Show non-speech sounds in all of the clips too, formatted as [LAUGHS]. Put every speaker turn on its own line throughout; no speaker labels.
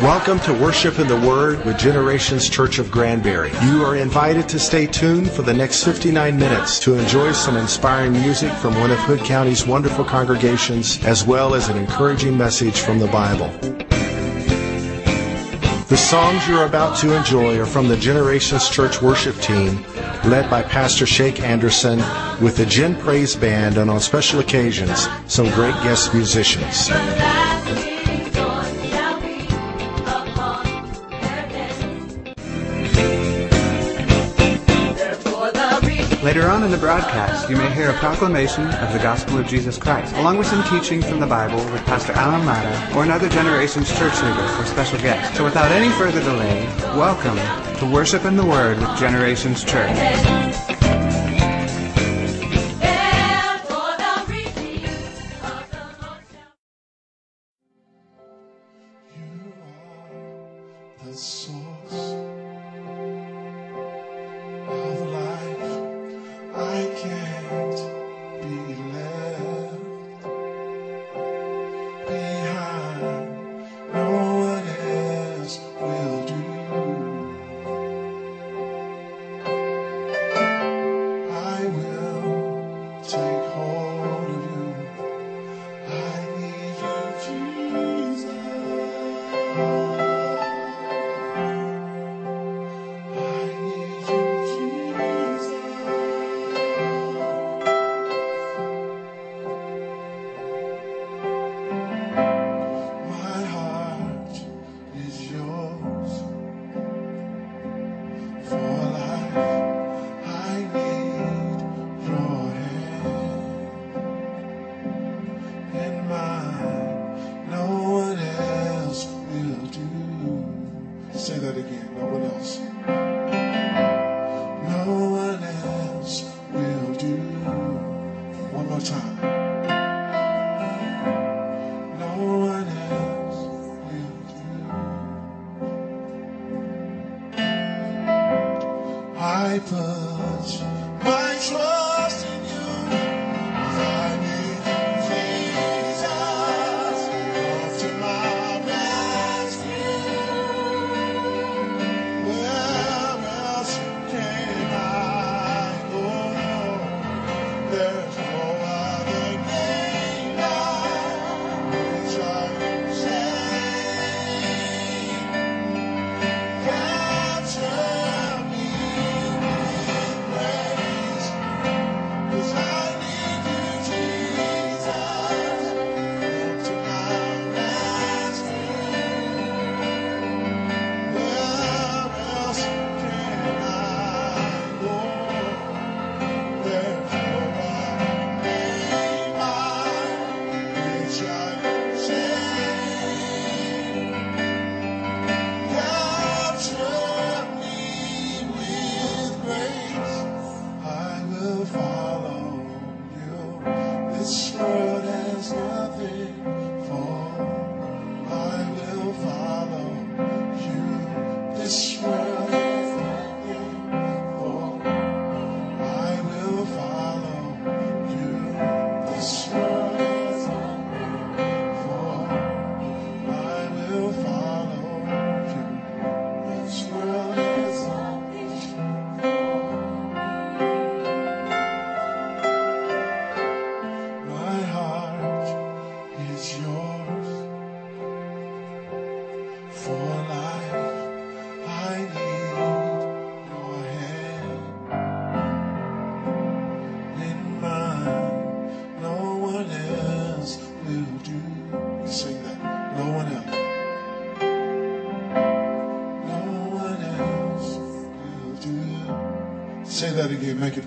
Welcome to Worship and the Word with Generations Church of Granbury. You are invited to stay tuned for the next 59 minutes to enjoy some inspiring music from one of Hood County's wonderful congregations, as well as an encouraging message from the Bible. The songs you're about to enjoy are from the Generations Church worship team, led by Pastor Shake Anderson, with the Gen Praise Band, and on special occasions, some great guest musicians.
Later on in the broadcast, you may hear a proclamation of the gospel of Jesus Christ, along with some teaching from the Bible with Pastor Alan Mata or another Generations church leader or special guest. So without any further delay, welcome to Worship and the Word with Generations Church.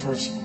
Again. Make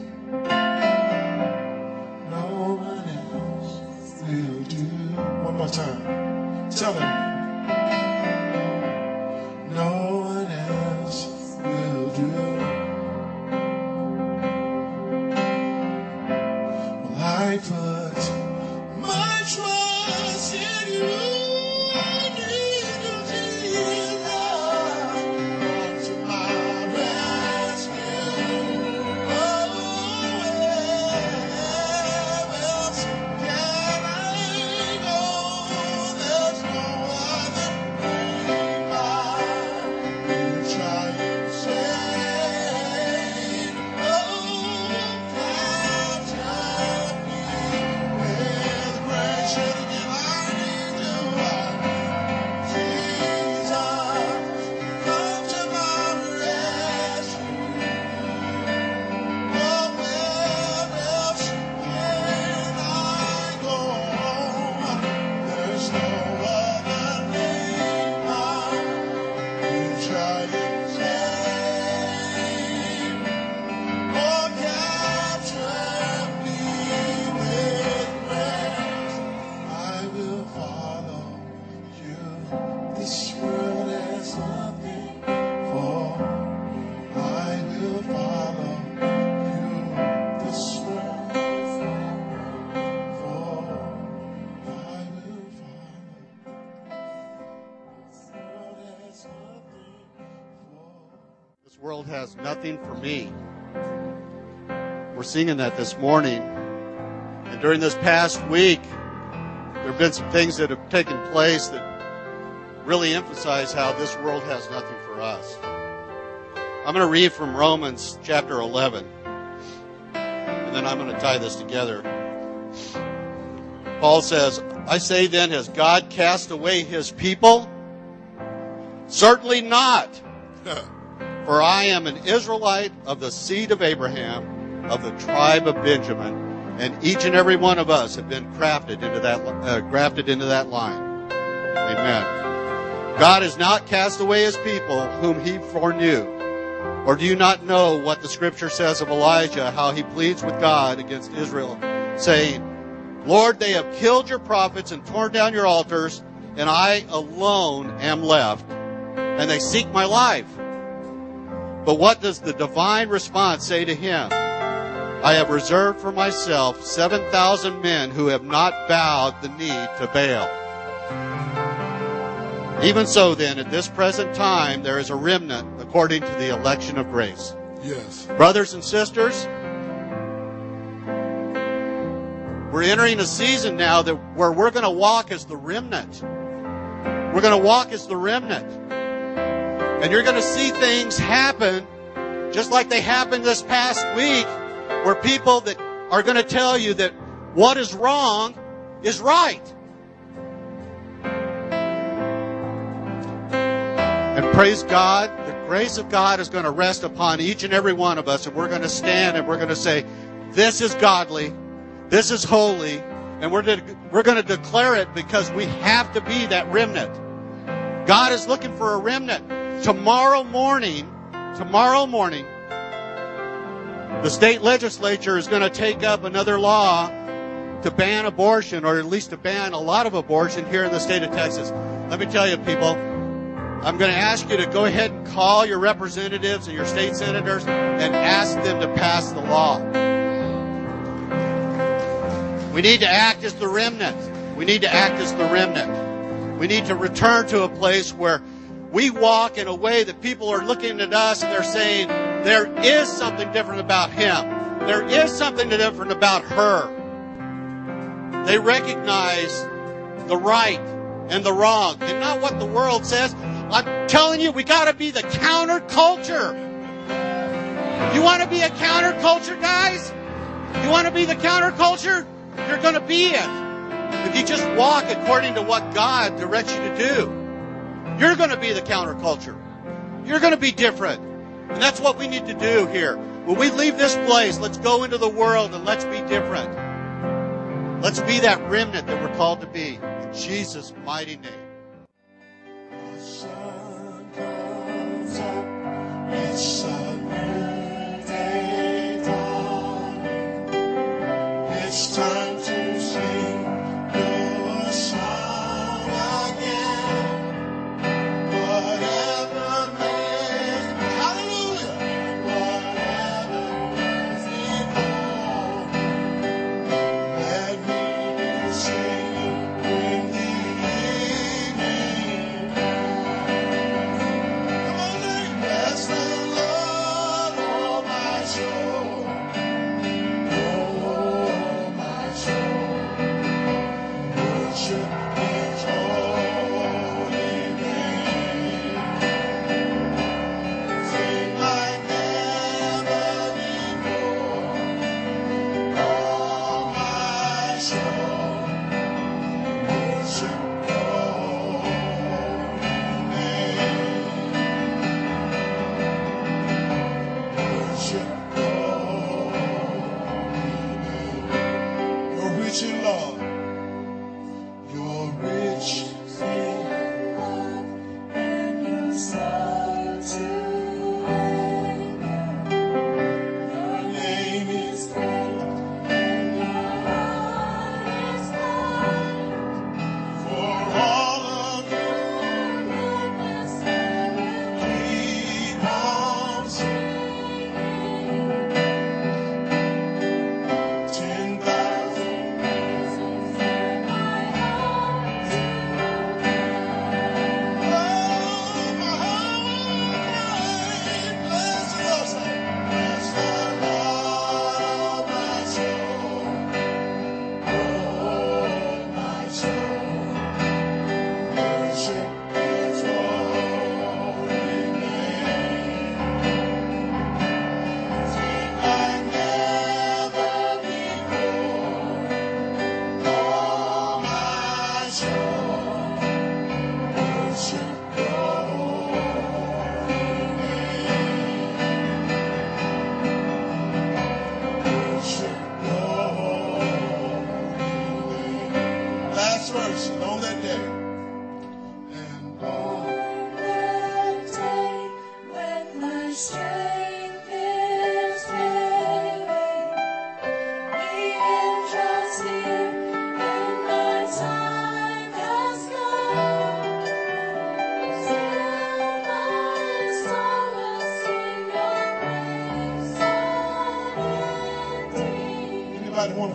me. We're singing that this morning. And during this past week, there have been some things that have taken place that really emphasize how this world has nothing for us. I'm going to read from Romans chapter 11, and then I'm going to tie this together. Paul says, I say then, has God cast away his people? Certainly not. [LAUGHS] For I am an Israelite of the seed of Abraham, of the tribe of Benjamin, and each and every one of us have been crafted into that, uh, grafted into that line. Amen. God has not cast away his people whom he foreknew. Or do you not know what the scripture says of Elijah, how he pleads with God against Israel, saying, Lord, they have killed your prophets and torn down your altars, and I alone am left, and they seek my life. But what does the divine response say to him? I have reserved for myself 7,000 men who have not bowed the knee to Baal. Even so, then, at this present time, there is a remnant according to the election of grace.
Yes.
Brothers and sisters, we're entering a season now that where we're going to walk as the remnant. We're going to walk as the remnant. And you're going to see things happen just like they happened this past week where people that are going to tell you that what is wrong is right. And praise God, the grace of God is going to rest upon each and every one of us, and we're going to stand and we're going to say, This is godly, this is holy, and we're, we're going to declare it because we have to be that remnant. God is looking for a remnant. Tomorrow morning, tomorrow morning, the state legislature is going to take up another law to ban abortion, or at least to ban a lot of abortion here in the state of Texas. Let me tell you, people, I'm going to ask you to go ahead and call your representatives and your state senators and ask them to pass the law. We need to act as the remnant. We need to act as the remnant. We need to return to a place where we walk in a way that people are looking at us and they're saying, there is something different about him. There is something different about her. They recognize the right and the wrong and not what the world says. I'm telling you, we got to be the counterculture. You want to be a counterculture, guys? You want to be the counterculture? You're going to be it. If you just walk according to what God directs you to do, you're going to be the counterculture. You're going to be different. And that's what we need to do here. When we leave this place, let's go into the world and let's be different. Let's be that remnant that we're called to be. In Jesus' mighty name.
It's time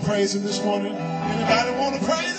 praise him this morning? Anybody want to praise him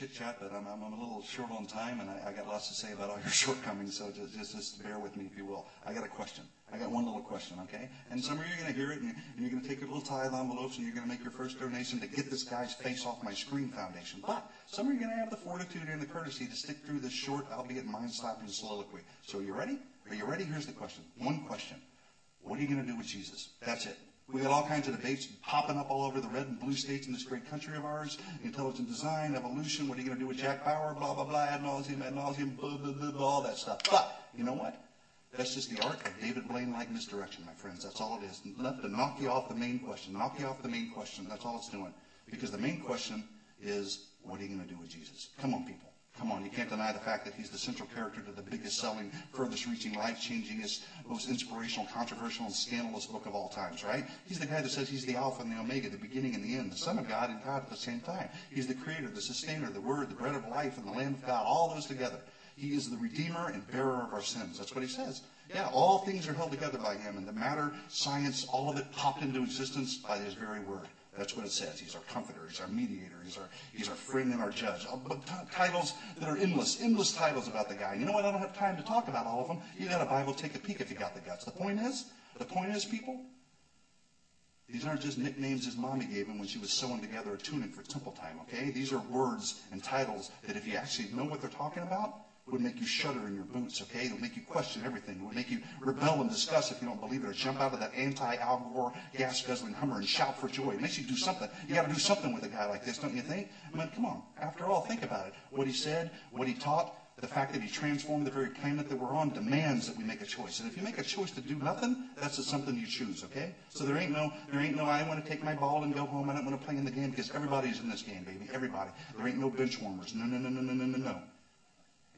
chit chat, but I'm, I'm, a little short on time, and I, I got lots to say about all your [LAUGHS] shortcomings. So just, just just bear with me, if you will. I got a question. I got one little question, okay? And some of you are going to hear it, and, and you're going to take your little tithe envelopes, and you're going to make your first donation to get this guy's face off my screen foundation. But some of you are going to have the fortitude and the courtesy to stick through this short, albeit mind-slapping soliloquy. So are you ready? Are you ready? Here's the question. One question. What are you going to do with Jesus? That's it. We got all kinds of debates popping up all over the red and blue states in this great country of ours. Intelligent design, evolution, what are you going to do with Jack Bauer, blah, blah, blah, ad nauseum, ad nauseum, blah, blah, blah, blah, all that stuff. But, you know what? That's just the art of David Blaine-like misdirection, my friends. That's all it is. Enough to knock you off the main question. Knock you off the main question. That's all it's doing. Because the main question is, what are you going to do with Jesus? Come on, people. Come on, you can't deny the fact that he's the central character to the biggest selling, furthest reaching, life changingest, most inspirational, controversial, and scandalous book of all times, right? He's the guy that says he's the Alpha and the Omega, the beginning and the end, the Son of God and God at the same time. He's the creator, the sustainer, the Word, the bread of life, and the Lamb of God, all those together. He is the redeemer and bearer of our sins. That's what he says. Yeah, all things are held together by him, and the matter, science, all of it popped into existence by his very word. That's what it says. He's our comforter. He's our mediator. He's our, he's our friend and our judge. But t- titles that are endless, endless titles about the guy. You know what? I don't have time to talk about all of them. You got a Bible, take a peek if you got the guts. The point is, the point is, people, these aren't just nicknames his mommy gave him when she was sewing together a tunic for temple time, okay? These are words and titles that if you actually know what they're talking about, would make you shudder in your boots, okay? It would make you question everything. It would make you rebel and discuss if you don't believe it, or jump out of that anti-Al Gore gas-guzzling Hummer and shout for joy. It makes you do something. You got to do something with a guy like this, don't you think? I mean, come on. After all, think about it. What he said, what he taught, the fact that he transformed the very planet that we're on demands that we make a choice. And if you make a choice to do nothing, that's just something you choose, okay? So there ain't no, there ain't no, I want to take my ball and go home. I don't want to play in the game because everybody's in this game, baby. Everybody. There ain't no bench warmers. No, no, no, no, no, no, no, no.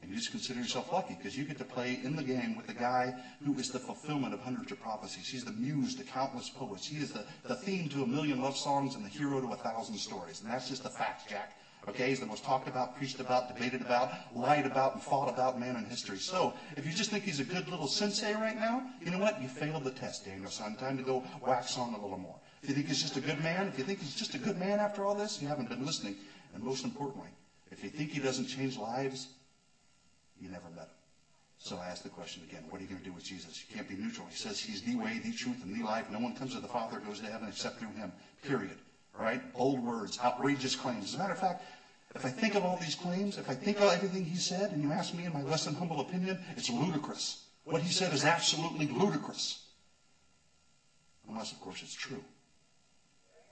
And you just consider yourself lucky because you get to play in the game with the guy who is the fulfillment of hundreds of prophecies. He's the muse to countless poets. He is the, the theme to a million love songs and the hero to a thousand stories. And that's just the fact, Jack. Okay, he's the most talked about, preached about, debated about, lied about, and fought about man in history. So, if you just think he's a good little sensei right now, you know what? You failed the test, Daniel-san. Time to go wax on a little more. If you think he's just a good man, if you think he's just a good man after all this, you haven't been listening. And most importantly, if you think he doesn't change lives, you never met him. So I ask the question again, what are you going to do with Jesus? You can't be neutral. He says he's the way, the truth, and the life. No one comes to the Father, goes to heaven except through him. Period. All right? Bold words, outrageous claims. As a matter of fact, if I think of all these claims, if I think of everything he said, and you ask me in my less than humble opinion, it's ludicrous. What he said is absolutely ludicrous. Unless, of course, it's true.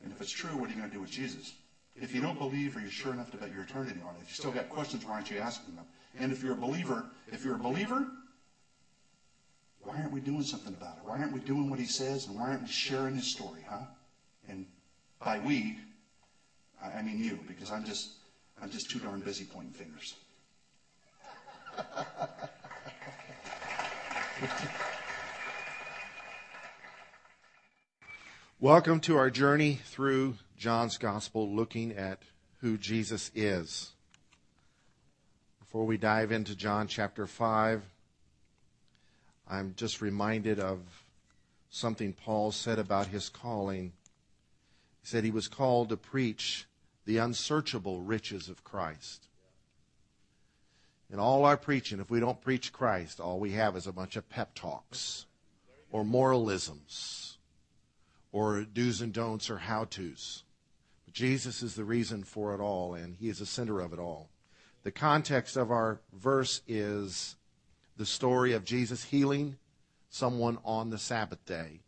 And if it's true, what are you going to do with Jesus? If you don't believe, are you're sure enough to bet your eternity on it? If you still got questions, why aren't you asking them? And if you're a believer, if you're a believer, why aren't we doing something about it? Why aren't we doing what he says, and why aren't we sharing his story, huh? And by we, I mean you, because I'm just, I'm just too darn busy pointing fingers.
Welcome to our journey through John's Gospel, looking at who Jesus is. Before we dive into John chapter 5, I'm just reminded of something Paul said about his calling. He said he was called to preach the unsearchable riches of Christ. In all our preaching, if we don't preach Christ, all we have is a bunch of pep talks or moralisms or do's and don'ts or how to's. But Jesus is the reason for it all, and He is the center of it all. The context of our verse is the story of Jesus healing someone on the Sabbath day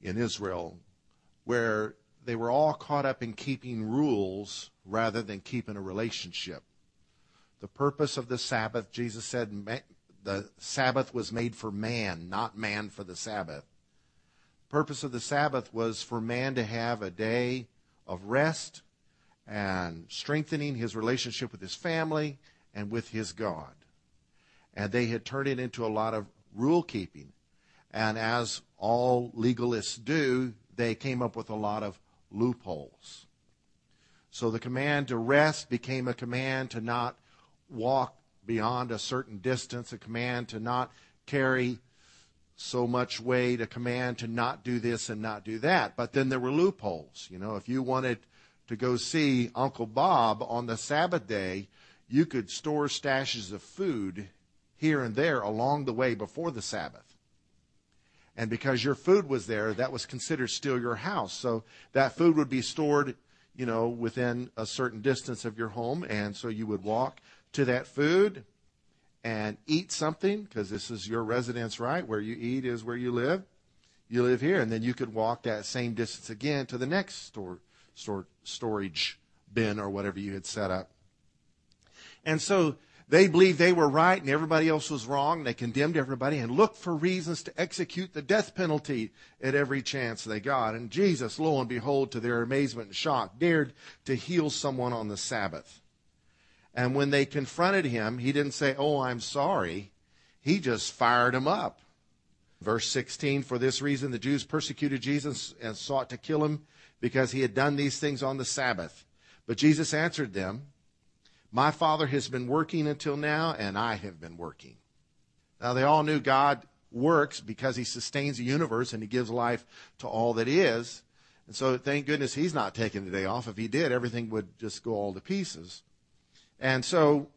in Israel, where they were all caught up in keeping rules rather than keeping a relationship. The purpose of the Sabbath, Jesus said, the Sabbath was made for man, not man for the Sabbath The purpose of the Sabbath was for man to have a day of rest and strengthening his relationship with his family and with his God. And they had turned it into a lot of rule keeping. And as all legalists do, they came up with a lot of loopholes. So the command to rest became a command to not walk beyond a certain distance, a command to not carry so much weight, a command to not do this and not do that. But then there were loopholes. You know, if you wanted to go see Uncle Bob on the Sabbath day, you could store stashes of food here and there along the way before the Sabbath. And because your food was there, that was considered still your house. So that food would be stored, you know, within a certain distance of your home. And so you would walk to that food and eat something, because this is your residence, right? Where you eat is where you live. You live here, and then you could walk that same distance again to the next store, storage bin or whatever you had set up. And so they believed they were right and everybody else was wrong. They condemned everybody and looked for reasons to execute the death penalty at every chance they got. And Jesus, lo and behold, to their amazement and shock, dared to heal someone on the Sabbath. And when they confronted him, he didn't say, Oh, I'm sorry. He just fired them up. Verse 16 For this reason, the Jews persecuted Jesus and sought to kill him because he had done these things on the Sabbath. But Jesus answered them, My Father has been working until now, and I have been working. Now, they all knew God works because he sustains the universe and he gives life to all that is. And so, thank goodness he's not taking the day off. If he did, everything would just go all to pieces. And so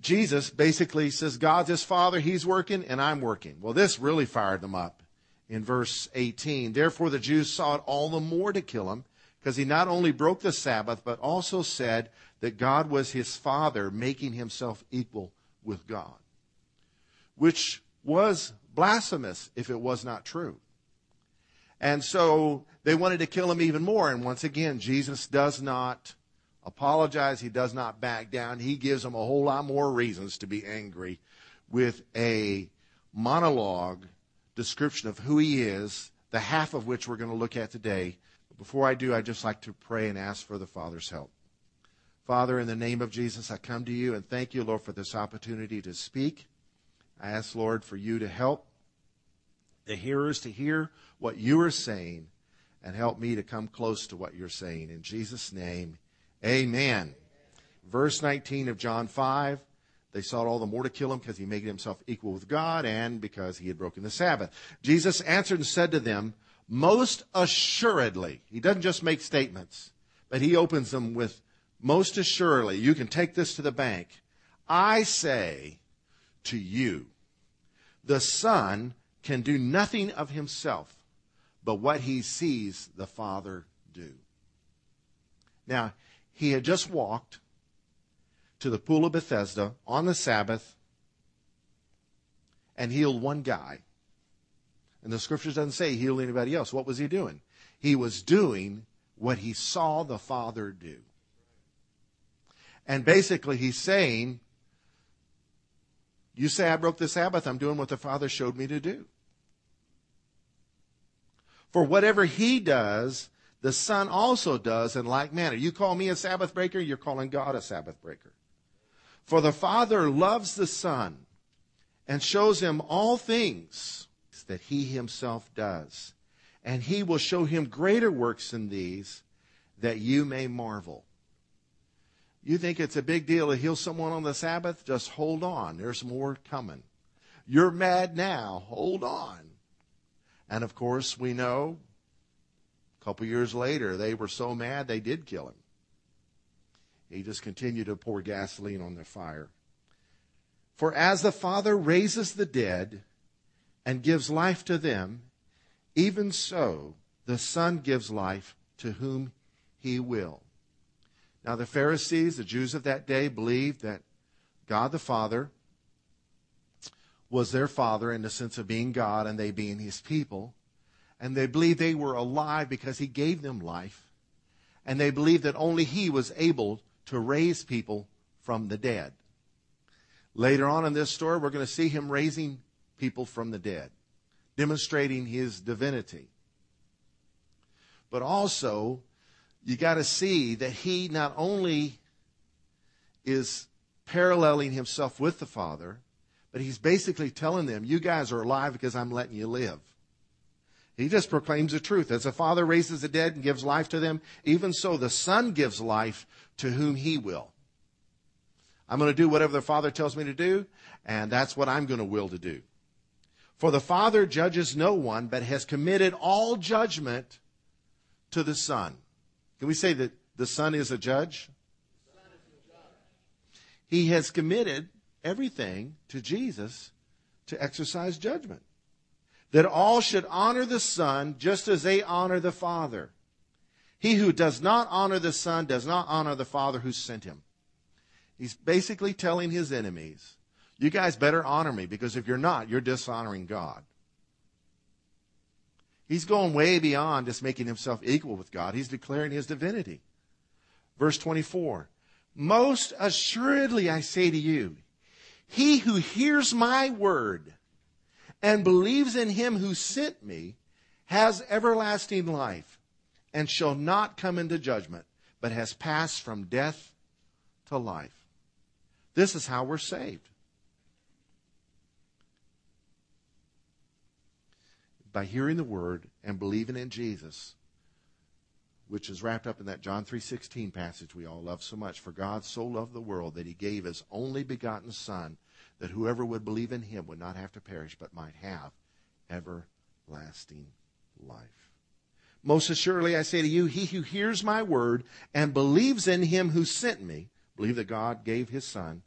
Jesus basically says, God's his father, he's working, and I'm working. Well, this really fired them up in verse 18. Therefore, the Jews sought all the more to kill him, because he not only broke the Sabbath, but also said that God was his father, making himself equal with God, which was blasphemous if it was not true. And so they wanted to kill him even more. And once again, Jesus does not apologize. He does not back down. He gives them a whole lot more reasons to be angry with a monologue description of who he is, the half of which we're going to look at today. Before I do, I'd just like to pray and ask for the Father's help. Father, in the name of Jesus, I come to you and thank you, Lord, for this opportunity to speak. I ask, Lord, for you to help the hearers to hear what you are saying and help me to come close to what you're saying. In Jesus' name, Amen. Verse 19 of John 5 they sought all the more to kill him because he made himself equal with God and because he had broken the Sabbath. Jesus answered and said to them, Most assuredly, he doesn't just make statements, but he opens them with, Most assuredly, you can take this to the bank. I say to you, the Son can do nothing of himself but what he sees the Father do. Now, he had just walked to the pool of Bethesda on the Sabbath and healed one guy. And the scriptures doesn't say he healed anybody else. What was he doing? He was doing what he saw the Father do. And basically he's saying, you say I broke the Sabbath, I'm doing what the Father showed me to do. For whatever he does, the Son also does in like manner. You call me a Sabbath breaker, you're calling God a Sabbath breaker. For the Father loves the Son and shows him all things that he himself does. And he will show him greater works than these that you may marvel. You think it's a big deal to heal someone on the Sabbath? Just hold on. There's more coming. You're mad now. Hold on. And of course, we know a couple years later, they were so mad they did kill him. He just continued to pour gasoline on the fire. For as the Father raises the dead and gives life to them, even so the Son gives life to whom he will. Now, the Pharisees, the Jews of that day, believed that God the Father was their Father in the sense of being God and they being His people. And they believed they were alive because He gave them life. And they believed that only He was able to raise people from the dead. Later on in this story, we're going to see Him raising people from the dead, demonstrating His divinity. But also, you got to see that he not only is paralleling himself with the Father, but he's basically telling them, You guys are alive because I'm letting you live. He just proclaims the truth. As the Father raises the dead and gives life to them, even so the Son gives life to whom he will. I'm going to do whatever the Father tells me to do, and that's what I'm going to will to do. For the Father judges no one, but has committed all judgment to the Son. Can we say that the Son is a judge? He has committed everything to Jesus to exercise judgment. That all should honor the Son just as they honor the Father. He who does not honor the Son does not honor the Father who sent him. He's basically telling his enemies, you guys better honor me because if you're not, you're dishonoring God. He's going way beyond just making himself equal with God. He's declaring his divinity. Verse 24. Most assuredly I say to you, he who hears my word and believes in him who sent me has everlasting life and shall not come into judgment, but has passed from death to life. This is how we're saved. by hearing the word and believing in Jesus, which is wrapped up in that John 3:16 passage we all love so much, for God so loved the world that he gave his only begotten son that whoever would believe in him would not have to perish but might have everlasting life. Most assuredly I say to you, he who hears my word and believes in him who sent me, believe that God gave his son,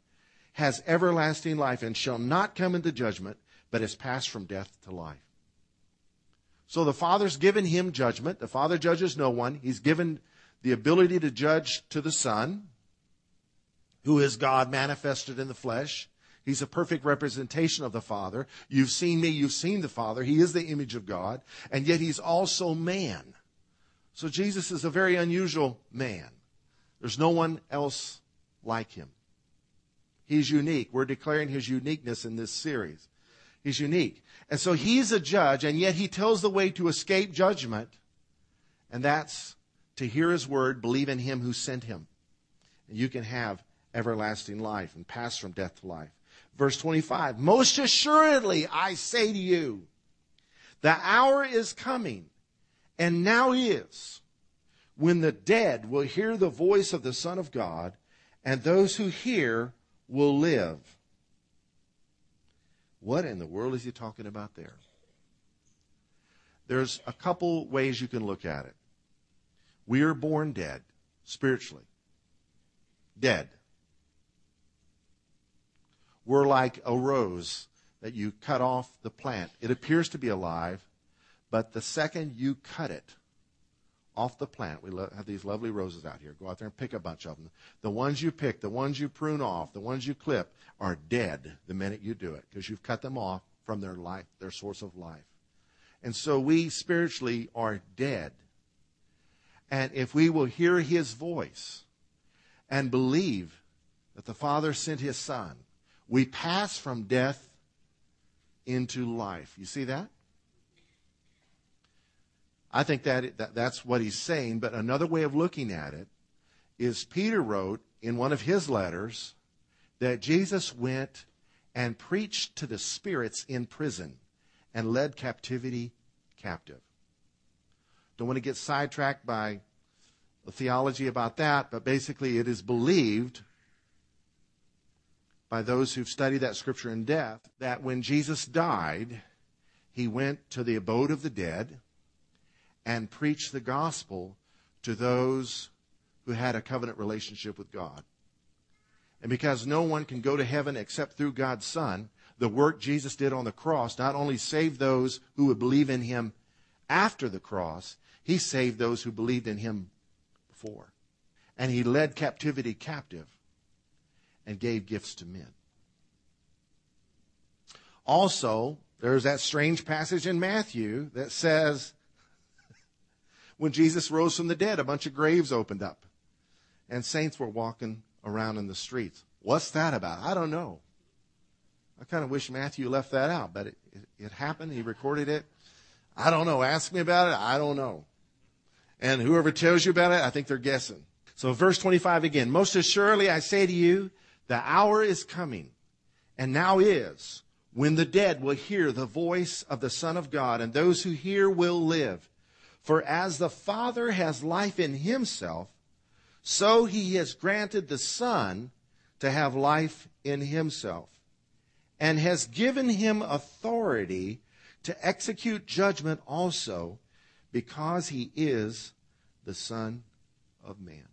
has everlasting life and shall not come into judgment, but is passed from death to life. So the Father's given him judgment. The Father judges no one. He's given the ability to judge to the Son, who is God manifested in the flesh. He's a perfect representation of the Father. You've seen me, you've seen the Father. He is the image of God, and yet he's also man. So Jesus is a very unusual man. There's no one else like him. He's unique. We're declaring his uniqueness in this series. He's unique. And so he's a judge, and yet he tells the way to escape judgment, and that's to hear his word, believe in him who sent him. And you can have everlasting life and pass from death to life. Verse 25 Most assuredly, I say to you, the hour is coming, and now is, when the dead will hear the voice of the Son of God, and those who hear will live. What in the world is he talking about there? There's a couple ways you can look at it. We are born dead, spiritually. Dead. We're like a rose that you cut off the plant. It appears to be alive, but the second you cut it, off the plant. We have these lovely roses out here. Go out there and pick a bunch of them. The ones you pick, the ones you prune off, the ones you clip are dead the minute you do it because you've cut them off from their life, their source of life. And so we spiritually are dead. And if we will hear his voice and believe that the Father sent his Son, we pass from death into life. You see that? I think that, that that's what he's saying, but another way of looking at it is Peter wrote in one of his letters that Jesus went and preached to the spirits in prison and led captivity captive. Don't want to get sidetracked by the theology about that, but basically it is believed by those who've studied that scripture in depth that when Jesus died, he went to the abode of the dead and preached the gospel to those who had a covenant relationship with God. And because no one can go to heaven except through God's Son, the work Jesus did on the cross not only saved those who would believe in him after the cross, he saved those who believed in him before. And he led captivity captive and gave gifts to men. Also, there's that strange passage in Matthew that says [LAUGHS] when Jesus rose from the dead, a bunch of graves opened up and saints were walking around in the streets. What's that about? I don't know. I kind of wish Matthew left that out, but it, it, it, happened. He recorded it. I don't know. Ask me about it. I don't know. And whoever tells you about it, I think they're guessing. So verse 25 again. Most assuredly I say to you, the hour is coming, and now is, when the dead will hear the voice of the Son of God, and those who hear will live. For as the Father has life in himself, so he has granted the Son to have life in himself, and has given him authority to execute judgment also, because he is the Son of Man.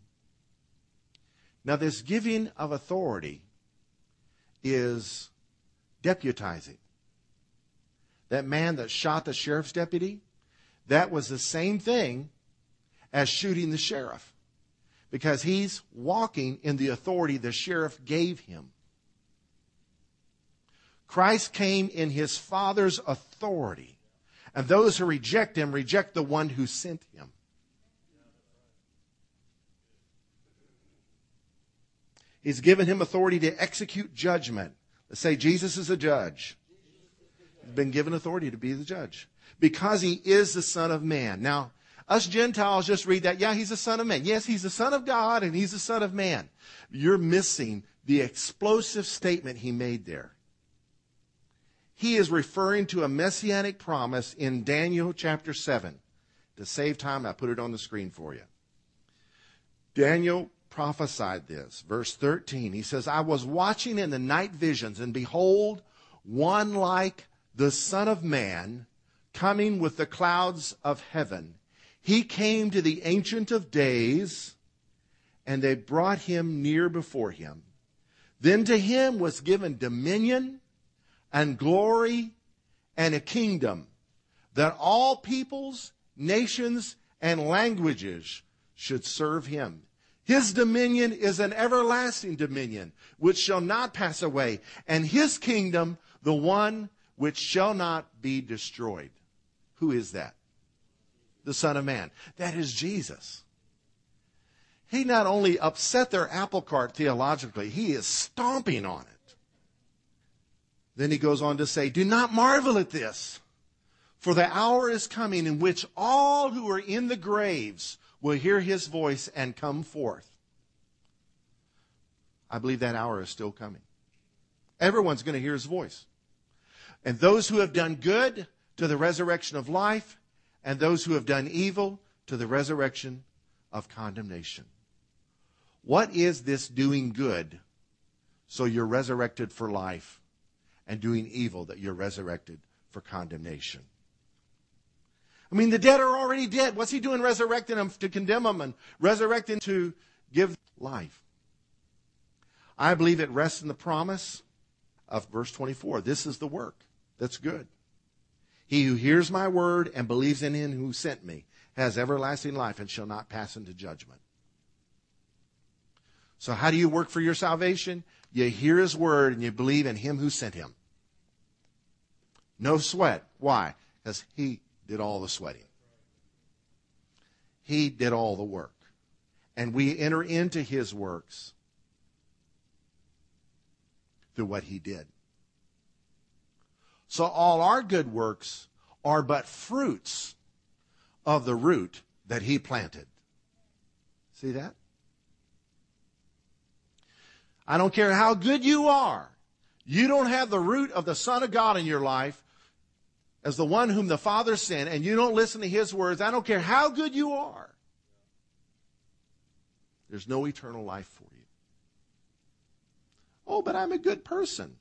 Now, this giving of authority is deputizing. That man that shot the sheriff's deputy, that was the same thing as shooting the sheriff because he's walking in the authority the sheriff gave him. Christ came in his Father's authority, and those who reject him reject the one who sent him. He's given him authority to execute judgment. Let's say Jesus is a judge. He's been given authority to be the judge because he is the Son of Man. Now, us Gentiles just read that, yeah, he's the Son of Man. Yes, he's the Son of God and he's the Son of Man. You're missing the explosive statement he made there. He is referring to a messianic promise in Daniel chapter 7. To save time, I put it on the screen for you. Daniel prophesied this. Verse 13, he says, I was watching in the night visions, and behold, one like the Son of Man coming with the clouds of heaven. He came to the Ancient of Days, and they brought him near before him. Then to him was given dominion and glory and a kingdom that all peoples, nations, and languages should serve him. His dominion is an everlasting dominion which shall not pass away, and his kingdom the one which shall not be destroyed. Who is that? the Son of Man. That is Jesus. He not only upset their apple cart theologically, he is stomping on it. Then he goes on to say, Do not marvel at this, for the hour is coming in which all who are in the graves will hear his voice and come forth. I believe that hour is still coming. Everyone's going to hear his voice. And those who have done good to the resurrection of life, and those who have done evil to the resurrection of condemnation. What is this doing good so you're resurrected for life and doing evil that you're resurrected for condemnation? I mean, the dead are already dead. What's he doing resurrecting them to condemn them and resurrecting to give life? I believe it rests in the promise of verse 24. This is the work that's good. He who hears my word and believes in him who sent me has everlasting life and shall not pass into judgment. So, how do you work for your salvation? You hear his word and you believe in him who sent him. No sweat. Why? Because he did all the sweating. He did all the work. And we enter into his works through what he did. So all our good works are but fruits of the root that he planted. See that? I don't care how good you are. You don't have the root of the Son of God in your life as the one whom the Father sent, and you don't listen to his words. I don't care how good you are. There's no eternal life for you. Oh, but I'm a good person.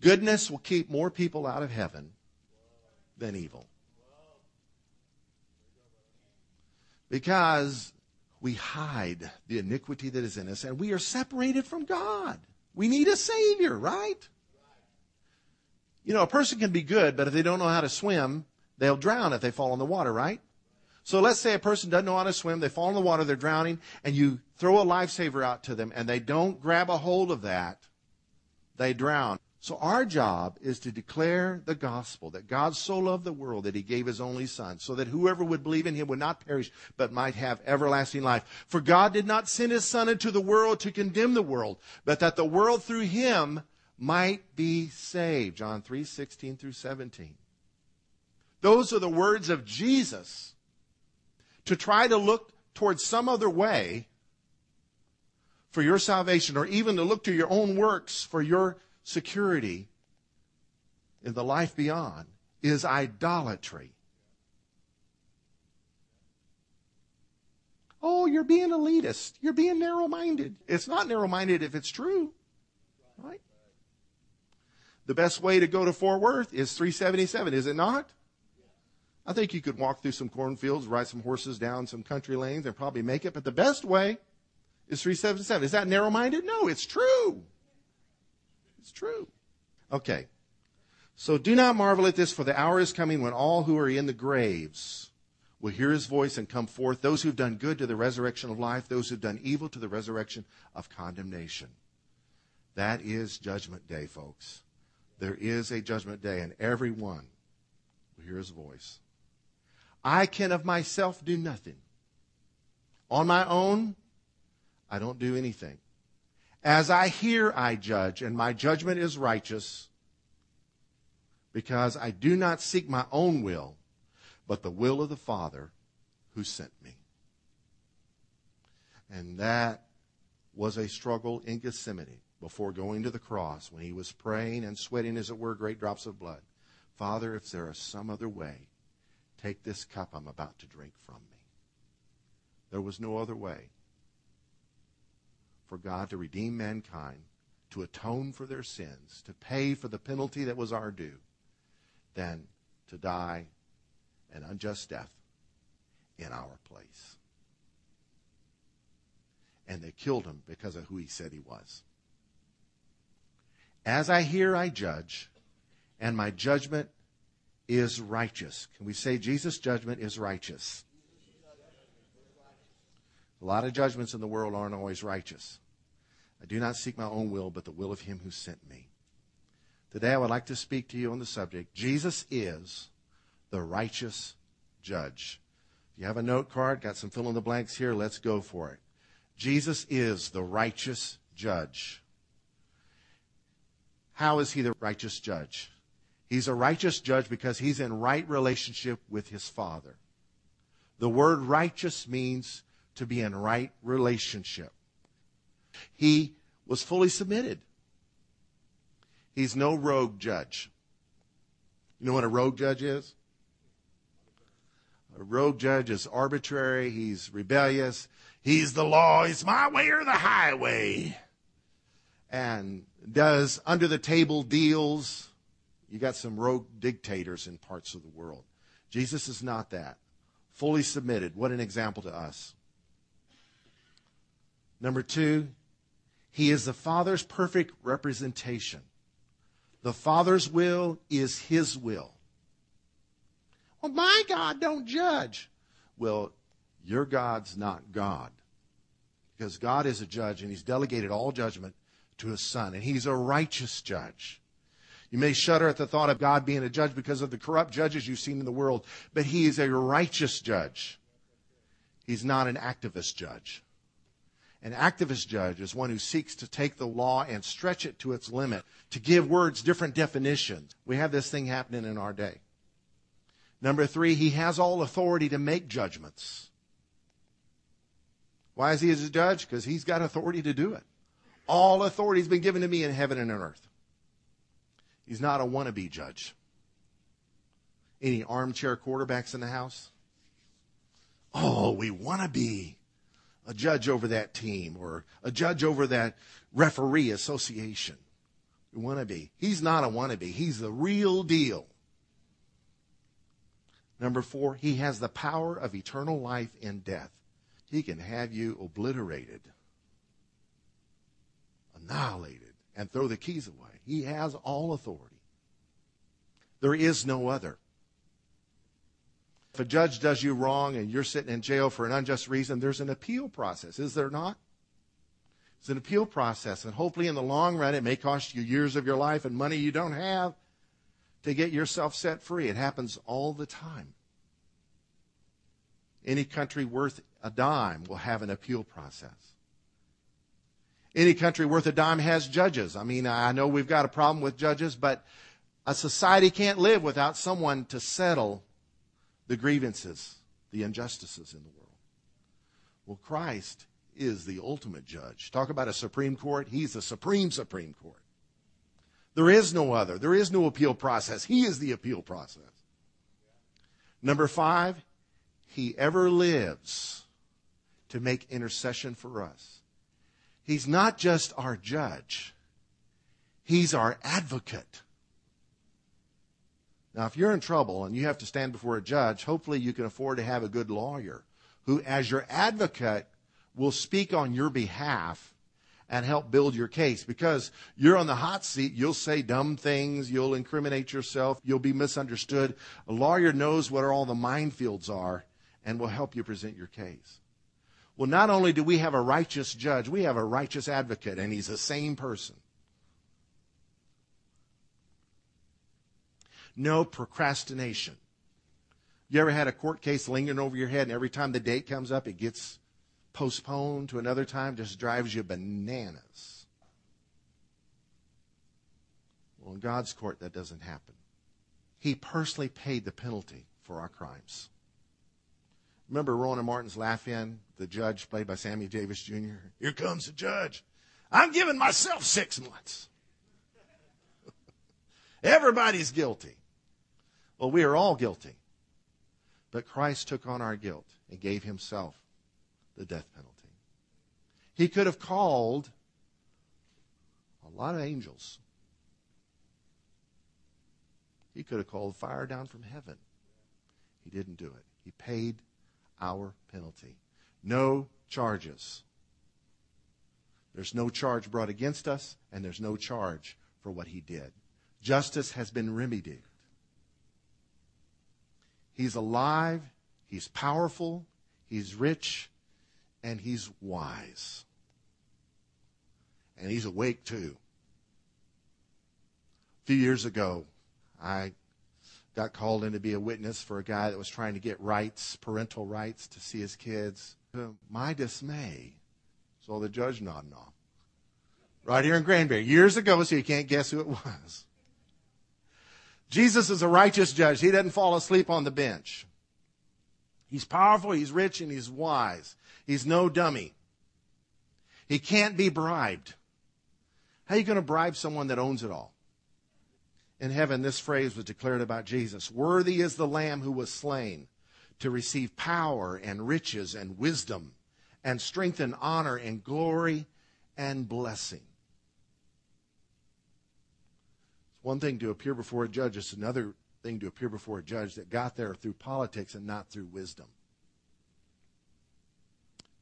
Goodness will keep more people out of heaven than evil. Because we hide the iniquity that is in us and we are separated from God. We need a Savior, right? You know, a person can be good, but if they don't know how to swim, they'll drown if they fall in the water, right? So let's say a person doesn't know how to swim, they fall in the water, they're drowning, and you throw a lifesaver out to them and they don't grab a hold of that, they drown. So our job is to declare the gospel that God so loved the world that he gave his only son so that whoever would believe in him would not perish but might have everlasting life. For God did not send his son into the world to condemn the world, but that the world through him might be saved. John 3, 16 through 17. Those are the words of Jesus. To try to look towards some other way for your salvation or even to look to your own works for your security in the life beyond is idolatry. Oh, you're being elitist. You're being narrow minded. It's not narrow minded if it's true. Right? The best way to go to Fort Worth is 377, is it not? I think you could walk through some cornfields, ride some horses down some country lanes, and probably make it. But the best way is 377. Is that narrow minded? No, it's true. It's true. Okay. So do not marvel at this, for the hour is coming when all who are in the graves will hear his voice and come forth, those who've done good to the resurrection of life, those who've done evil to the resurrection of condemnation. That is judgment day, folks. There is a judgment day, and everyone will hear his voice. I can of myself do nothing. On my own, I don't do anything. As I hear, I judge, and my judgment is righteous, because I do not seek my own will, but the will of the Father who sent me. And that was a struggle in Gethsemane before going to the cross when he was praying and sweating, as it were, great drops of blood. Father, if there is some other way, take this cup I'm about to drink from me. There was no other way for God to redeem mankind, to atone for their sins, to pay for the penalty that was our due, than to die an unjust death in our place. And they killed him because of who he said he was. As I hear, I judge, and my judgment is righteous. Can we say Jesus' judgment is righteous? A lot of judgments in the world aren't always righteous. I do not seek my own will, but the will of him who sent me. Today I would like to speak to you on the subject Jesus is the righteous judge. If you have a note card, got some fill in the blanks here, let's go for it. Jesus is the righteous judge. How is he the righteous judge? He's a righteous judge because he's in right relationship with his Father. The word righteous means to be in right relationship. He was fully submitted. He's no rogue judge. You know what a rogue judge is? A rogue judge is arbitrary, he's rebellious, he's the law, it's my way or the highway. And does under the table deals. You got some rogue dictators in parts of the world. Jesus is not that. Fully submitted. What an example to us. Number two, he is the Father's perfect representation. The Father's will is His will. Well, my God don't judge. Well, your God's not God. Because God is a judge and He's delegated all judgment to His Son, and He's a righteous judge. You may shudder at the thought of God being a judge because of the corrupt judges you've seen in the world, but He is a righteous judge. He's not an activist judge. An activist judge is one who seeks to take the law and stretch it to its limit, to give words different definitions. We have this thing happening in our day. Number three, he has all authority to make judgments. Why is he a judge? Because he's got authority to do it. All authority has been given to me in heaven and on earth. He's not a wannabe judge. Any armchair quarterbacks in the house? Oh, we want to be a judge over that team or a judge over that referee association. We want to be. He's not a wannabe. He's the real deal. Number four, he has the power of eternal life and death. He can have you obliterated, annihilated, and throw the keys away. He has all authority. There is no other. If a judge does you wrong and you're sitting in jail for an unjust reason, there's an appeal process, is there not? It's an appeal process, and hopefully in the long run, it may cost you years of your life and money you don't have to get yourself set free. It happens all the time. Any country worth a dime will have an appeal process. Any country worth a dime has judges. I mean, I know we've got a problem with judges, but a society can't live without someone to settle the grievances, the injustices in the world. Well, Christ is the ultimate judge. Talk about a Supreme Court. He's the Supreme Supreme Court. There is no other. There is no appeal process. He is the appeal process. Number five, he ever lives to make intercession for us. He's not just our judge, he's our advocate. Now, if you're in trouble and you have to stand before a judge, hopefully you can afford to have a good lawyer who, as your advocate, will speak on your behalf and help build your case because you're on the hot seat. You'll say dumb things. You'll incriminate yourself. You'll be misunderstood. A lawyer knows what all the minefields are and will help you present your case. Well, not only do we have a righteous judge, we have a righteous advocate, and he's the same person. No procrastination. You ever had a court case lingering over your head, and every time the date comes up, it gets postponed to another time? Just drives you bananas. Well, in God's court, that doesn't happen. He personally paid the penalty for our crimes. Remember Rowan and Martin's laugh in, the judge played by Sammy Davis Jr.? Here comes the judge. I'm giving myself six months. [LAUGHS] Everybody's guilty. Well, we are all guilty. But Christ took on our guilt and gave himself the death penalty. He could have called a lot of angels. He could have called fire down from heaven. He didn't do it. He paid our penalty. No charges. There's no charge brought against us, and there's no charge for what he did. Justice has been remedied. He's alive, he's powerful, he's rich, and he's wise. And he's awake too. A few years ago, I got called in to be a witness for a guy that was trying to get rights, parental rights, to see his kids. To my dismay, saw the judge nodding off. Right here in Granbury, years ago, so you can't guess who it was. Jesus is a righteous judge. He doesn't fall asleep on the bench. He's powerful, he's rich, and he's wise. He's no dummy. He can't be bribed. How are you going to bribe someone that owns it all? In heaven, this phrase was declared about Jesus Worthy is the Lamb who was slain to receive power and riches and wisdom and strength and honor and glory and blessing. It's one thing to appear before a judge, it's another thing to appear before a judge that got there through politics and not through wisdom.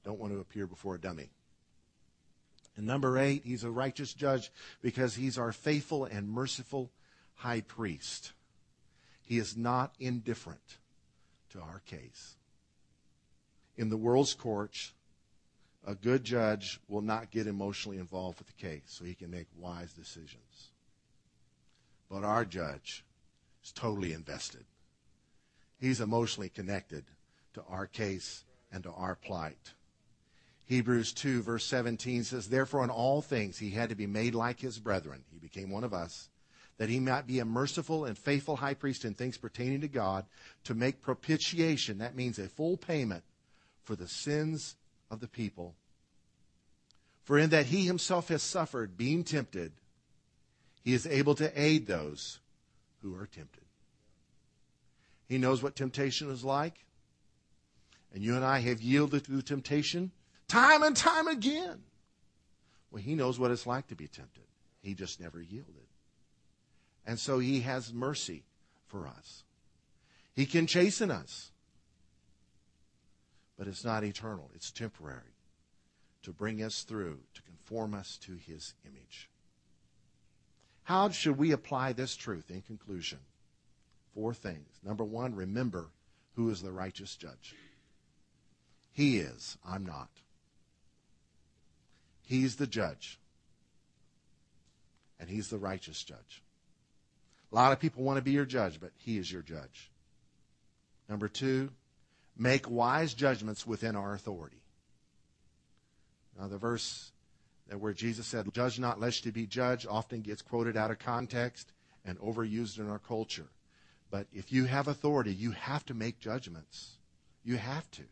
Don't want to appear before a dummy. And number eight, he's a righteous judge because he's our faithful and merciful high priest. He is not indifferent to our case. In the world's courts, a good judge will not get emotionally involved with the case so he can make wise decisions. But our judge is totally invested. He's emotionally connected to our case and to our plight. Hebrews 2, verse 17 says, Therefore, in all things he had to be made like his brethren. He became one of us, that he might be a merciful and faithful high priest in things pertaining to God, to make propitiation, that means a full payment for the sins of the people. For in that he himself has suffered, being tempted, he is able to aid those who are tempted. He knows what temptation is like. And you and I have yielded to temptation time and time again. Well, he knows what it's like to be tempted. He just never yielded. And so he has mercy for us. He can chasten us. But it's not eternal, it's temporary to bring us through, to conform us to his image. How should we apply this truth in conclusion? Four things. Number one, remember who is the righteous judge. He is, I'm not. He's the judge. And he's the righteous judge. A lot of people want to be your judge, but he is your judge. Number two, make wise judgments within our authority. Now, the verse where Jesus said, Judge not lest you be judged, often gets quoted out of context and overused in our culture. But if you have authority, you have to make judgments. You have to.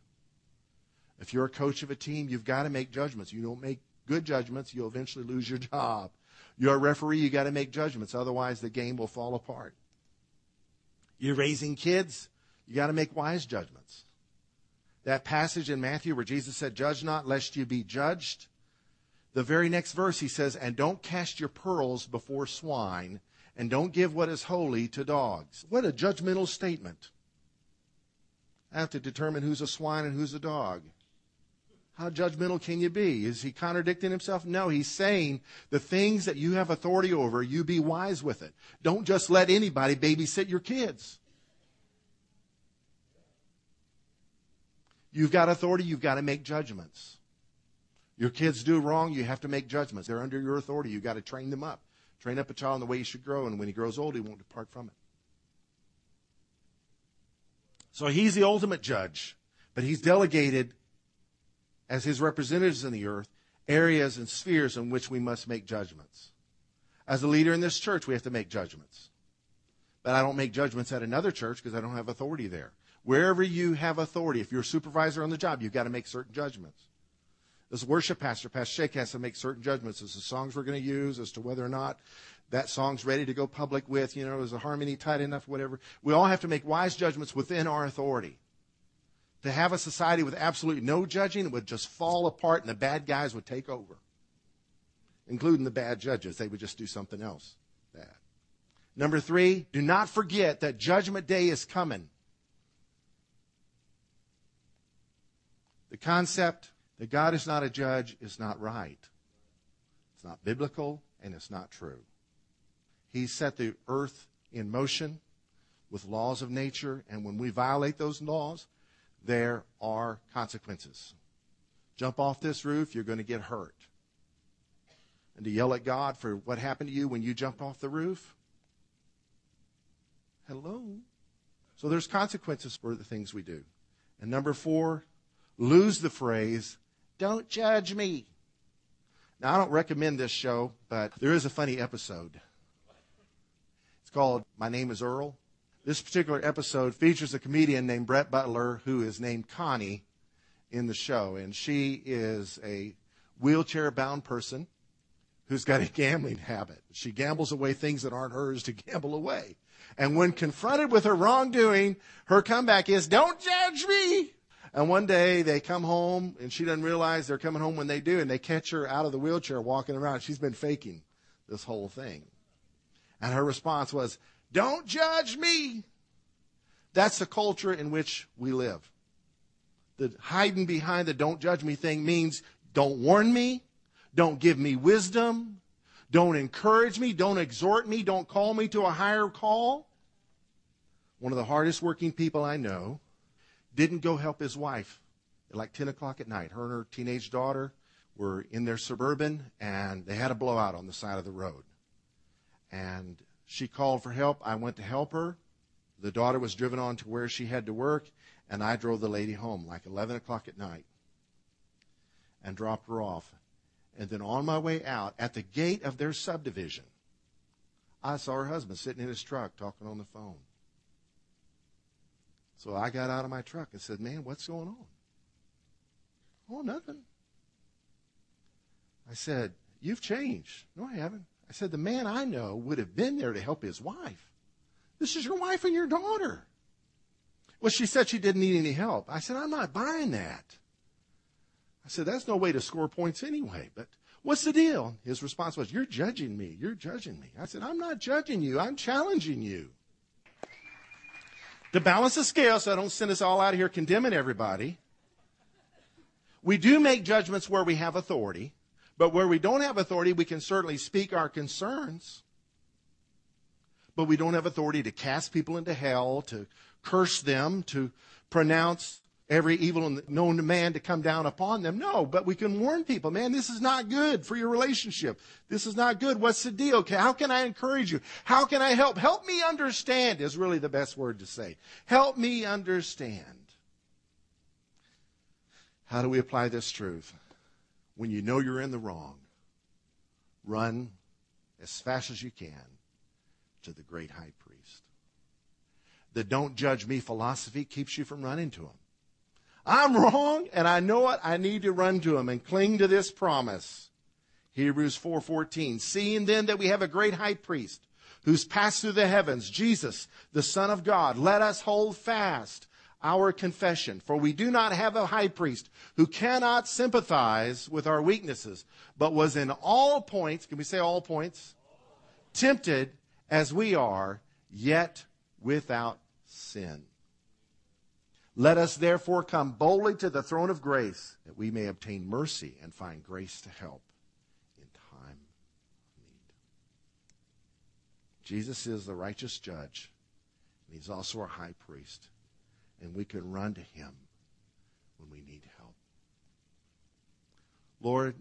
If you're a coach of a team, you've got to make judgments. You don't make good judgments, you'll eventually lose your [LAUGHS] job. You're a referee, you got to make judgments. Otherwise, the game will fall apart. You're raising kids, you got to make wise judgments. That passage in Matthew where Jesus said, Judge not, lest you be judged. The very next verse, he says, And don't cast your pearls before swine, and don't give what is holy to dogs. What a judgmental statement. I have to determine who's a swine and who's a dog. How judgmental can you be? Is he contradicting himself? No, he's saying the things that you have authority over, you be wise with it. Don't just let anybody babysit your kids. You've got authority, you've got to make judgments. Your kids do wrong, you have to make judgments. They're under your authority. You've got to train them up. Train up a child in the way he should grow, and when he grows old, he won't depart from it. So he's the ultimate judge, but he's delegated as his representatives in the earth areas and spheres in which we must make judgments. As a leader in this church, we have to make judgments. But I don't make judgments at another church because I don't have authority there. Wherever you have authority, if you're a supervisor on the job, you've got to make certain judgments. A worship pastor, Pastor Shake has to make certain judgments as the songs we're going to use, as to whether or not that song's ready to go public with, you know, is the harmony tight enough, whatever. We all have to make wise judgments within our authority to have a society with absolutely no judging would just fall apart and the bad guys would take over, including the bad judges. They would just do something else bad. Number three, do not forget that Judgment Day is coming. The concept that God is not a judge is not right. It's not biblical and it's not true. He set the earth in motion with laws of nature, and when we violate those laws, there are consequences. Jump off this roof, you're going to get hurt. And to yell at God for what happened to you when you jumped off the roof? Hello. So there's consequences for the things we do. And number four, lose the phrase, don't judge me. Now, I don't recommend this show, but there is a funny episode. It's called My Name is Earl. This particular episode features a comedian named Brett Butler who is named Connie in the show. And she is a wheelchair bound person who's got a gambling habit. She gambles away things that aren't hers to [LAUGHS] gamble away. And when confronted with her wrongdoing, her comeback is, Don't judge me! And one day they come home and she doesn't realize they're coming home when they do, and they catch her out of the wheelchair walking around. She's been faking this whole thing. And her response was, don't judge me. That's the culture in which we live. The hiding behind the don't judge me thing means don't warn me, don't give me wisdom, don't encourage me, don't exhort me, don't call me to a higher call. One of the hardest working people I know didn't go help his wife at like 10 o'clock at night. Her and her teenage daughter were in their suburban and they had a blowout on the side of the road. And she called for help. I went to help her. The daughter was driven on to where she had to work, and I drove the lady home like 11 o'clock at night and dropped her off. And then on my way out, at the gate of their subdivision, I saw her husband sitting in his truck talking on the phone. So I got out of my truck and said, Man, what's going on? Oh, nothing. I said, You've changed. No, I haven't. I said, The man I know would have been there to help his wife. This is your wife and your daughter. Well, she said she didn't need any help. I said, I'm not buying that. I said, That's no way to score points anyway. But what's the deal? His response was, You're judging me. You're judging me. I said, I'm not judging you. I'm challenging you. To balance the scale so I don't send us all out of here condemning everybody, we do make judgments where we have authority, but where we don't have authority, we can certainly speak our concerns. But we don't have authority to cast people into hell, to curse them, to pronounce every evil known to man to come down upon them. No, but we can warn people, man, this is not good for your relationship. This is not good. What's the deal? How can I encourage you? How can I help? Help me understand is really the best word to say. Help me understand. How do we apply this truth? When you know you're in the wrong, run as fast as you can to the great high priest. The don't judge me philosophy keeps you from running to him. I'm wrong and I know it. I need to run to him and cling to this promise. Hebrews 4:14. Seeing then that we have a great high priest who's passed through the heavens, Jesus, the Son of God, let us hold fast our confession. For we do not have a high priest who cannot sympathize with our weaknesses, but was in all points, can we say all points? Tempted as we are, yet without sin. Let us therefore come boldly to the throne of grace that we may obtain mercy and find grace to help in time of need. Jesus is the righteous judge, and he's also our high priest, and we can run to him when we need help. Lord,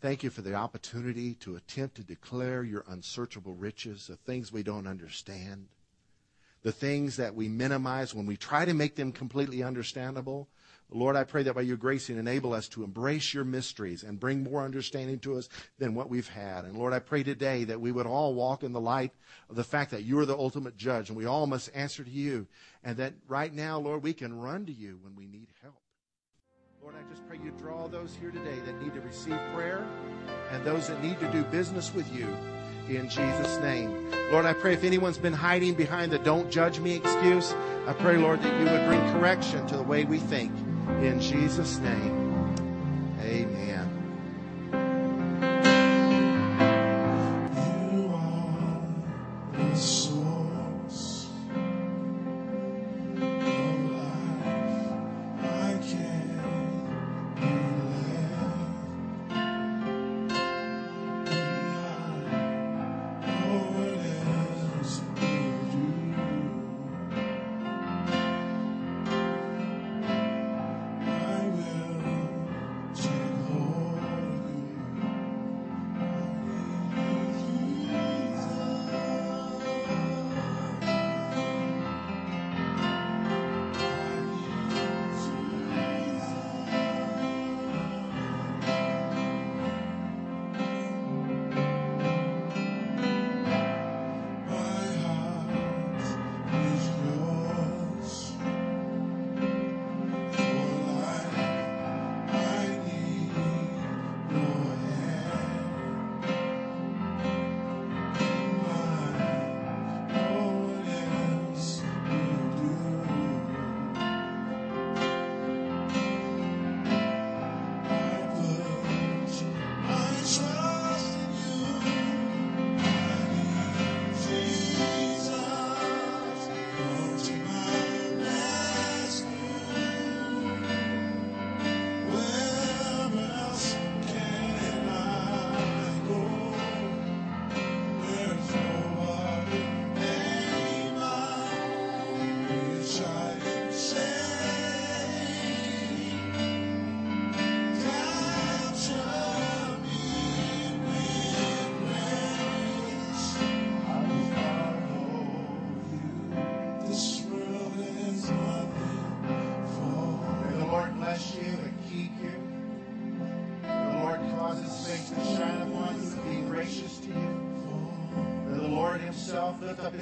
thank you for the opportunity to attempt to declare your unsearchable riches, the things we don't understand the things that we minimize, when we try to make them completely understandable, Lord, I pray that by your grace you enable us to embrace your mysteries and bring more understanding to us than what we've had. And Lord, I pray today that we would all walk in the light of the fact that you are the ultimate judge and we all must answer to you. And that right now, Lord, we can run to you when we need help. Lord, I just pray you draw those here today that need to receive prayer and those that need to do business with you in Jesus' name. Lord, I pray if anyone's been hiding behind the don't judge me excuse, I pray, Lord, that you would bring correction to the way we think. In Jesus' name,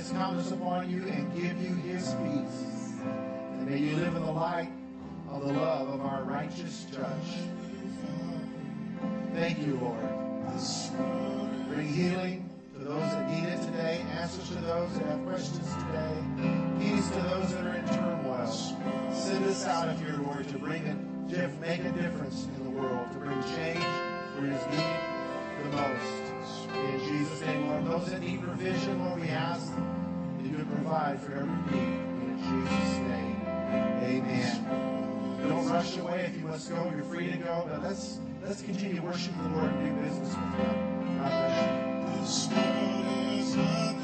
his countenance upon you and give you his peace. And may you live in the light of the love of our righteous judge. Thank you, Lord. Bring healing to those that need it today, answers to those that have questions today, peace to those that are in turmoil. Send us out of here, Lord, to bring diff- make a difference in the world, to bring change where it is needed the most. Those that need provision, Lord, we ask that you would provide for every need. In Jesus' name, amen. Don't rush away if you must go. You're free to go, but let's let's continue worshiping the Lord and do business with Him. God bless you.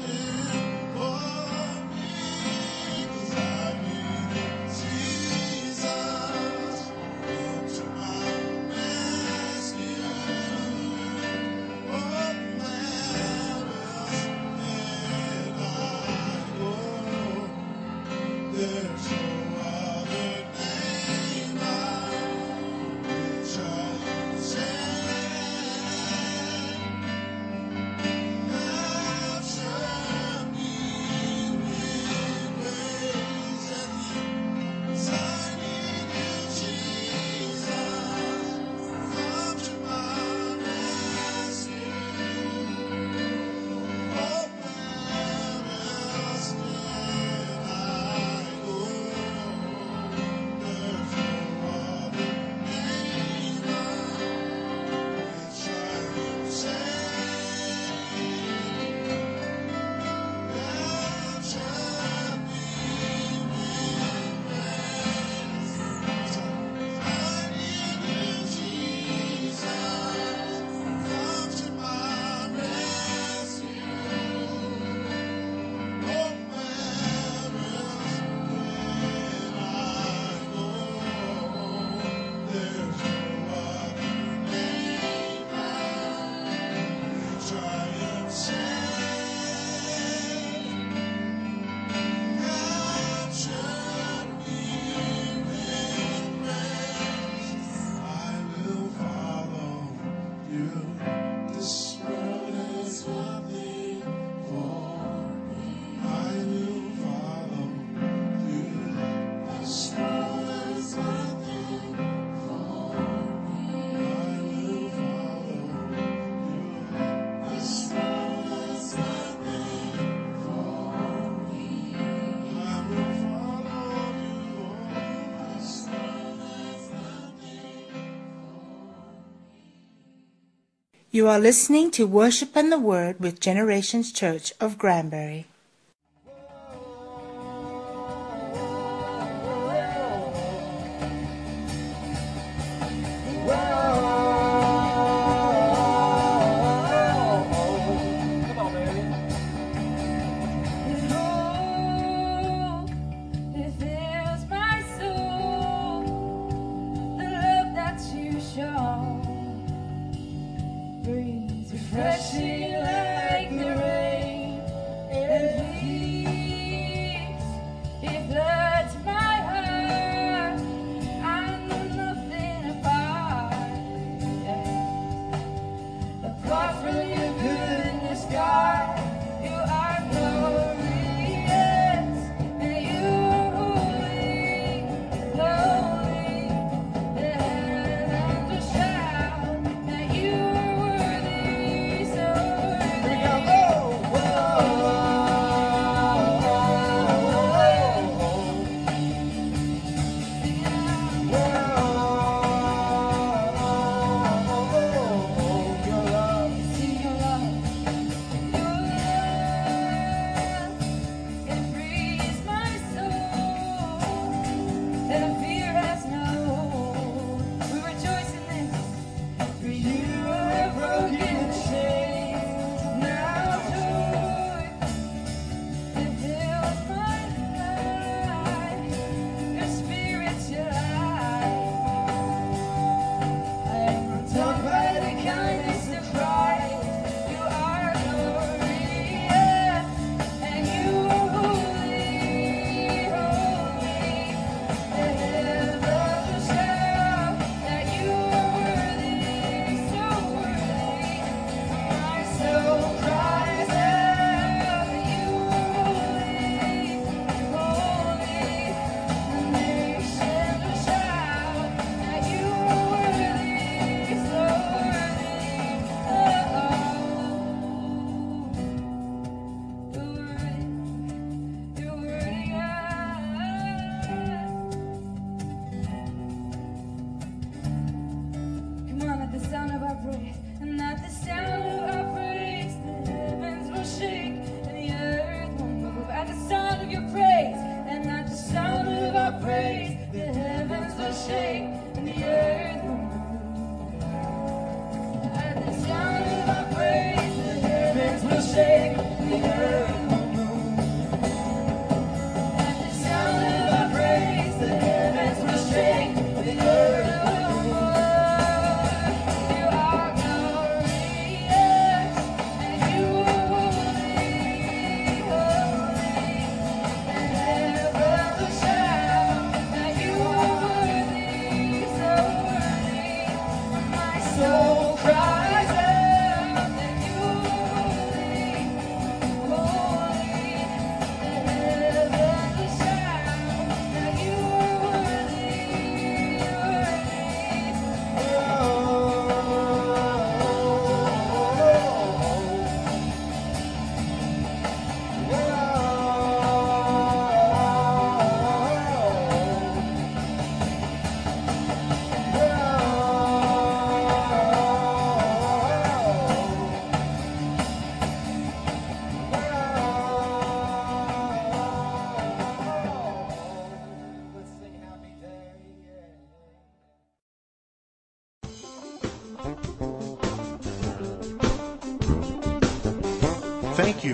You
are listening to Worship and the Word with Generations Church of Granbury.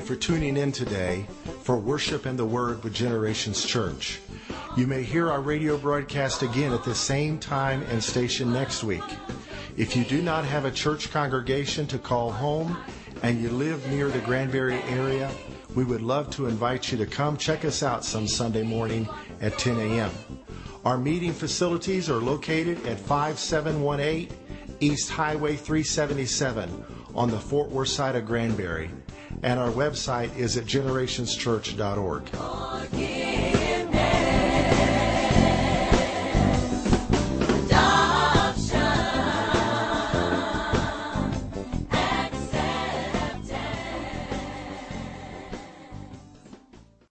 For tuning in today for Worship and the Word with Generations Church. You may hear our radio broadcast again at the same time and station next week. If you do not have a church congregation to call home and you live near the Granbury area, we would love to invite you to come check us out some Sunday morning at 10 a.m. Our meeting facilities are located at 5718 East Highway 377 on the Fort Worth side of Granbury, and our website is at generationschurch.org.